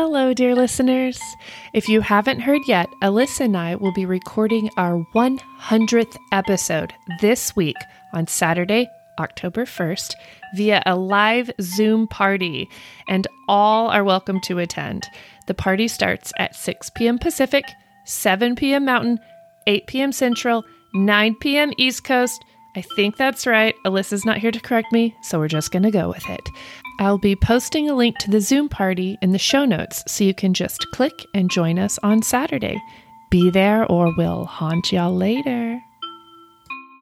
Hello, dear listeners. If you haven't heard yet, Alyssa and I will be recording our 100th episode this week on Saturday, October 1st, via a live Zoom party, and all are welcome to attend. The party starts at 6 p.m. Pacific, 7 p.m. Mountain, 8 p.m. Central, 9 p.m. East Coast. I think that's right. Alyssa's not here to correct me, so we're just going to go with it. I'll be posting a link to the Zoom party in the show notes so you can just click and join us on Saturday. Be there or we'll haunt y'all later.